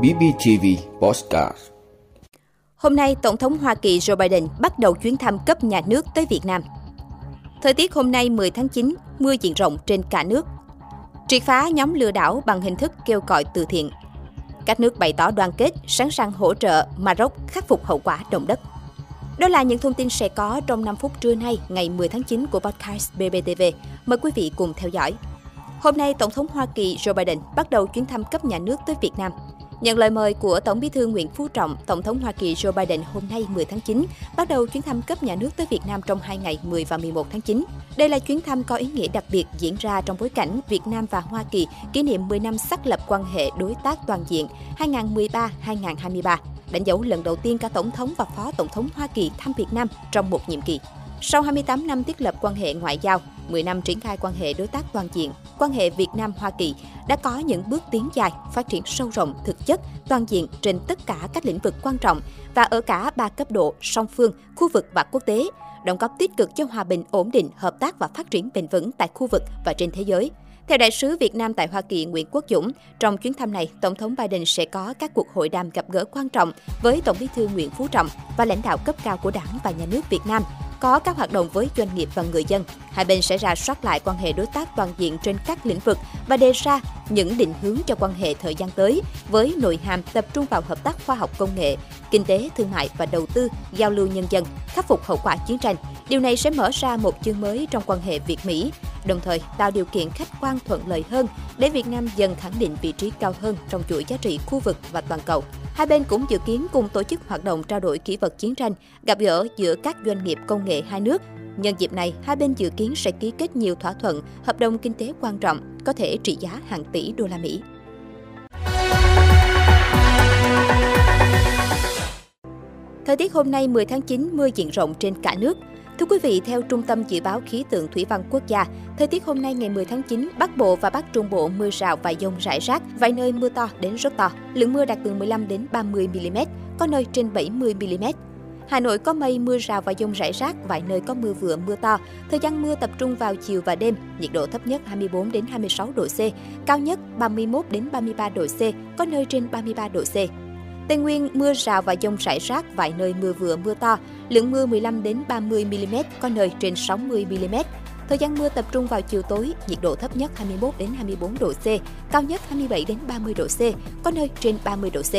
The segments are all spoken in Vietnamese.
BBTV Postcard Hôm nay, Tổng thống Hoa Kỳ Joe Biden bắt đầu chuyến thăm cấp nhà nước tới Việt Nam. Thời tiết hôm nay 10 tháng 9, mưa diện rộng trên cả nước. Triệt phá nhóm lừa đảo bằng hình thức kêu gọi từ thiện. Các nước bày tỏ đoàn kết, sẵn sàng hỗ trợ Maroc khắc phục hậu quả động đất. Đó là những thông tin sẽ có trong 5 phút trưa nay, ngày 10 tháng 9 của podcast BBTV. Mời quý vị cùng theo dõi. Hôm nay, Tổng thống Hoa Kỳ Joe Biden bắt đầu chuyến thăm cấp nhà nước tới Việt Nam. Nhận lời mời của Tổng bí thư Nguyễn Phú Trọng, Tổng thống Hoa Kỳ Joe Biden hôm nay 10 tháng 9 bắt đầu chuyến thăm cấp nhà nước tới Việt Nam trong hai ngày 10 và 11 tháng 9. Đây là chuyến thăm có ý nghĩa đặc biệt diễn ra trong bối cảnh Việt Nam và Hoa Kỳ kỷ niệm 10 năm xác lập quan hệ đối tác toàn diện 2013-2023, đánh dấu lần đầu tiên cả Tổng thống và Phó Tổng thống Hoa Kỳ thăm Việt Nam trong một nhiệm kỳ. Sau 28 năm thiết lập quan hệ ngoại giao, 10 năm triển khai quan hệ đối tác toàn diện, quan hệ Việt Nam-Hoa Kỳ đã có những bước tiến dài, phát triển sâu rộng, thực chất, toàn diện trên tất cả các lĩnh vực quan trọng và ở cả ba cấp độ song phương, khu vực và quốc tế, đóng góp tích cực cho hòa bình, ổn định, hợp tác và phát triển bền vững tại khu vực và trên thế giới. Theo đại sứ Việt Nam tại Hoa Kỳ Nguyễn Quốc Dũng, trong chuyến thăm này, Tổng thống Biden sẽ có các cuộc hội đàm gặp gỡ quan trọng với Tổng bí thư Nguyễn Phú Trọng và lãnh đạo cấp cao của Đảng và Nhà nước Việt Nam có các hoạt động với doanh nghiệp và người dân. Hai bên sẽ ra soát lại quan hệ đối tác toàn diện trên các lĩnh vực và đề ra những định hướng cho quan hệ thời gian tới với nội hàm tập trung vào hợp tác khoa học công nghệ, kinh tế, thương mại và đầu tư, giao lưu nhân dân, khắc phục hậu quả chiến tranh. Điều này sẽ mở ra một chương mới trong quan hệ Việt-Mỹ, đồng thời tạo điều kiện khách quan thuận lợi hơn để Việt Nam dần khẳng định vị trí cao hơn trong chuỗi giá trị khu vực và toàn cầu. Hai bên cũng dự kiến cùng tổ chức hoạt động trao đổi kỹ vật chiến tranh, gặp gỡ giữa các doanh nghiệp công nghệ hai nước. Nhân dịp này, hai bên dự kiến sẽ ký kết nhiều thỏa thuận, hợp đồng kinh tế quan trọng, có thể trị giá hàng tỷ đô la Mỹ. Thời tiết hôm nay 10 tháng 9 mưa diện rộng trên cả nước. Thưa quý vị, theo Trung tâm Dự báo Khí tượng Thủy văn Quốc gia, thời tiết hôm nay ngày 10 tháng 9, Bắc Bộ và Bắc Trung Bộ mưa rào và dông rải rác, vài nơi mưa to đến rất to. Lượng mưa đạt từ 15 đến 30 mm, có nơi trên 70 mm. Hà Nội có mây, mưa rào và dông rải rác, vài nơi có mưa vừa mưa to. Thời gian mưa tập trung vào chiều và đêm, nhiệt độ thấp nhất 24 đến 26 độ C, cao nhất 31 đến 33 độ C, có nơi trên 33 độ C. Tây Nguyên mưa rào và dông rải rác, vài nơi mưa vừa mưa to, lượng mưa 15 đến 30 mm, có nơi trên 60 mm. Thời gian mưa tập trung vào chiều tối, nhiệt độ thấp nhất 21 đến 24 độ C, cao nhất 27 đến 30 độ C, có nơi trên 30 độ C.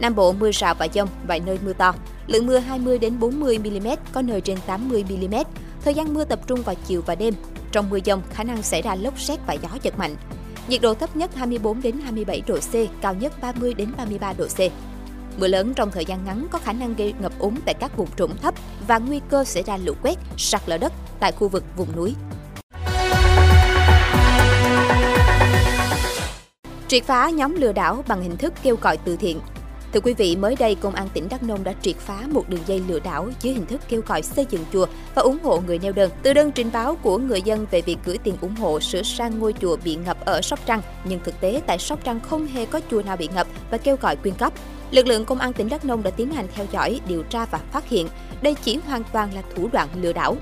Nam Bộ mưa rào và dông, vài nơi mưa to, lượng mưa 20 đến 40 mm, có nơi trên 80 mm. Thời gian mưa tập trung vào chiều và đêm. Trong mưa dông, khả năng xảy ra lốc xét và gió giật mạnh. Nhiệt độ thấp nhất 24 đến 27 độ C, cao nhất 30 đến 33 độ C. Mưa lớn trong thời gian ngắn có khả năng gây ngập úng tại các vùng trũng thấp và nguy cơ xảy ra lũ quét, sạt lở đất tại khu vực vùng núi. Triệt phá nhóm lừa đảo bằng hình thức kêu gọi từ thiện. Thưa quý vị, mới đây Công an tỉnh Đắk Nông đã triệt phá một đường dây lừa đảo dưới hình thức kêu gọi xây dựng chùa và ủng hộ người neo đơn. Từ đơn trình báo của người dân về việc gửi tiền ủng hộ sửa sang ngôi chùa bị ngập ở Sóc Trăng, nhưng thực tế tại Sóc Trăng không hề có chùa nào bị ngập và kêu gọi quyên góp. Lực lượng công an tỉnh Đắk Nông đã tiến hành theo dõi, điều tra và phát hiện đây chỉ hoàn toàn là thủ đoạn lừa đảo.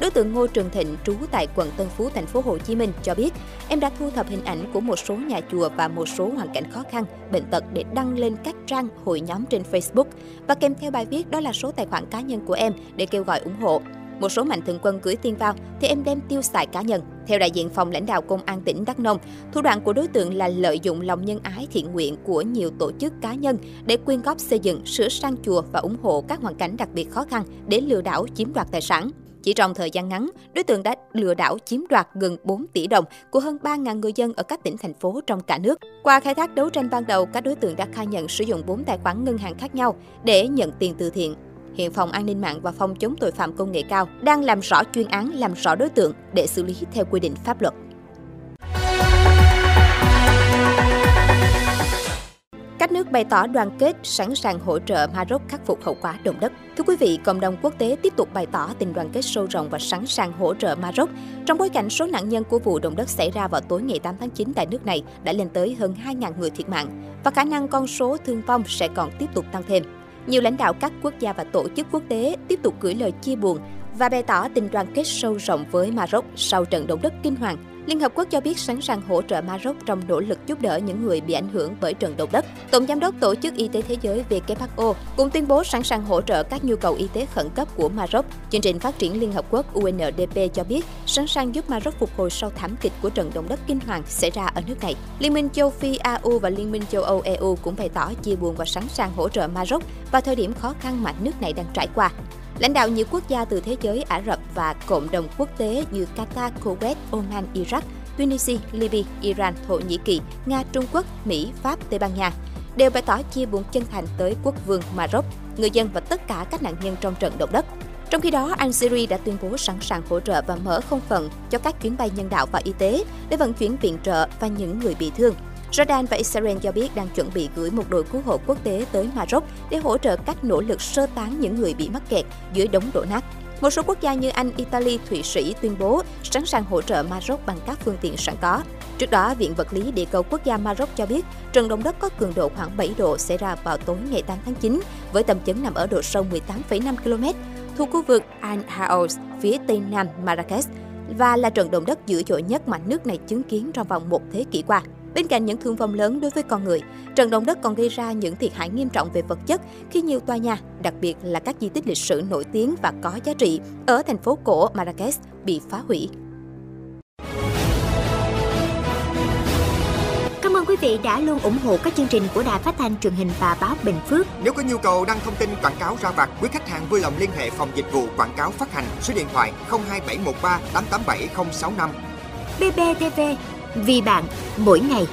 Đối tượng Ngô Trường Thịnh trú tại quận Tân Phú, thành phố Hồ Chí Minh cho biết, em đã thu thập hình ảnh của một số nhà chùa và một số hoàn cảnh khó khăn, bệnh tật để đăng lên các trang hội nhóm trên Facebook và kèm theo bài viết đó là số tài khoản cá nhân của em để kêu gọi ủng hộ. Một số mạnh thường quân gửi tiền vào thì em đem tiêu xài cá nhân. Theo đại diện phòng lãnh đạo công an tỉnh Đắk Nông, thủ đoạn của đối tượng là lợi dụng lòng nhân ái thiện nguyện của nhiều tổ chức cá nhân để quyên góp xây dựng, sửa sang chùa và ủng hộ các hoàn cảnh đặc biệt khó khăn để lừa đảo chiếm đoạt tài sản. Chỉ trong thời gian ngắn, đối tượng đã lừa đảo chiếm đoạt gần 4 tỷ đồng của hơn 3.000 người dân ở các tỉnh, thành phố trong cả nước. Qua khai thác đấu tranh ban đầu, các đối tượng đã khai nhận sử dụng 4 tài khoản ngân hàng khác nhau để nhận tiền từ thiện. Hiện Phòng An ninh mạng và Phòng chống tội phạm công nghệ cao đang làm rõ chuyên án, làm rõ đối tượng để xử lý theo quy định pháp luật. Các nước bày tỏ đoàn kết, sẵn sàng hỗ trợ Maroc khắc phục hậu quả động đất. Thưa quý vị, cộng đồng quốc tế tiếp tục bày tỏ tình đoàn kết sâu rộng và sẵn sàng hỗ trợ Maroc trong bối cảnh số nạn nhân của vụ động đất xảy ra vào tối ngày 8 tháng 9 tại nước này đã lên tới hơn 2.000 người thiệt mạng và khả năng con số thương vong sẽ còn tiếp tục tăng thêm. Nhiều lãnh đạo các quốc gia và tổ chức quốc tế tiếp tục gửi lời chia buồn và bày tỏ tình đoàn kết sâu rộng với Maroc sau trận động đất kinh hoàng Liên Hợp Quốc cho biết sẵn sàng hỗ trợ Maroc trong nỗ lực giúp đỡ những người bị ảnh hưởng bởi trận động đất. Tổng giám đốc Tổ chức Y tế Thế giới WHO cũng tuyên bố sẵn sàng hỗ trợ các nhu cầu y tế khẩn cấp của Maroc. Chương trình phát triển Liên Hợp Quốc UNDP cho biết sẵn sàng giúp Maroc phục hồi sau thảm kịch của trận động đất kinh hoàng xảy ra ở nước này. Liên minh châu Phi AU và Liên minh châu Âu EU cũng bày tỏ chia buồn và sẵn sàng hỗ trợ Maroc vào thời điểm khó khăn mà nước này đang trải qua. Lãnh đạo nhiều quốc gia từ thế giới Ả Rập và cộng đồng quốc tế như Qatar, Kuwait, Oman, Iraq, Tunisia, Libya, Iran, Thổ Nhĩ Kỳ, Nga, Trung Quốc, Mỹ, Pháp, Tây Ban Nha đều bày tỏ chia buồn chân thành tới quốc vương Maroc, người dân và tất cả các nạn nhân trong trận động đất. Trong khi đó, Algeria đã tuyên bố sẵn sàng hỗ trợ và mở không phận cho các chuyến bay nhân đạo và y tế để vận chuyển viện trợ và những người bị thương. Jordan và Israel cho biết đang chuẩn bị gửi một đội cứu hộ quốc tế tới Maroc để hỗ trợ các nỗ lực sơ tán những người bị mắc kẹt dưới đống đổ nát. Một số quốc gia như Anh, Italy, Thụy Sĩ tuyên bố sẵn sàng hỗ trợ Maroc bằng các phương tiện sẵn có. Trước đó, Viện Vật lý Địa cầu Quốc gia Maroc cho biết trận động đất có cường độ khoảng 7 độ xảy ra vào tối ngày 8 tháng 9, với tầm chấn nằm ở độ sâu 18,5 km, thuộc khu vực Al Haouz, phía tây nam Marrakech, và là trận động đất dữ dội nhất mà nước này chứng kiến trong vòng một thế kỷ qua. Bên cạnh những thương vong lớn đối với con người, trận động đất còn gây ra những thiệt hại nghiêm trọng về vật chất khi nhiều tòa nhà, đặc biệt là các di tích lịch sử nổi tiếng và có giá trị ở thành phố cổ Marrakech bị phá hủy. Cảm ơn quý vị đã luôn ủng hộ các chương trình của Đài Phát thanh truyền hình và báo Bình Phước. Nếu có nhu cầu đăng thông tin quảng cáo ra vặt, quý khách hàng vui lòng liên hệ phòng dịch vụ quảng cáo phát hành số điện thoại 02713 887065. BBTV vì bạn mỗi ngày.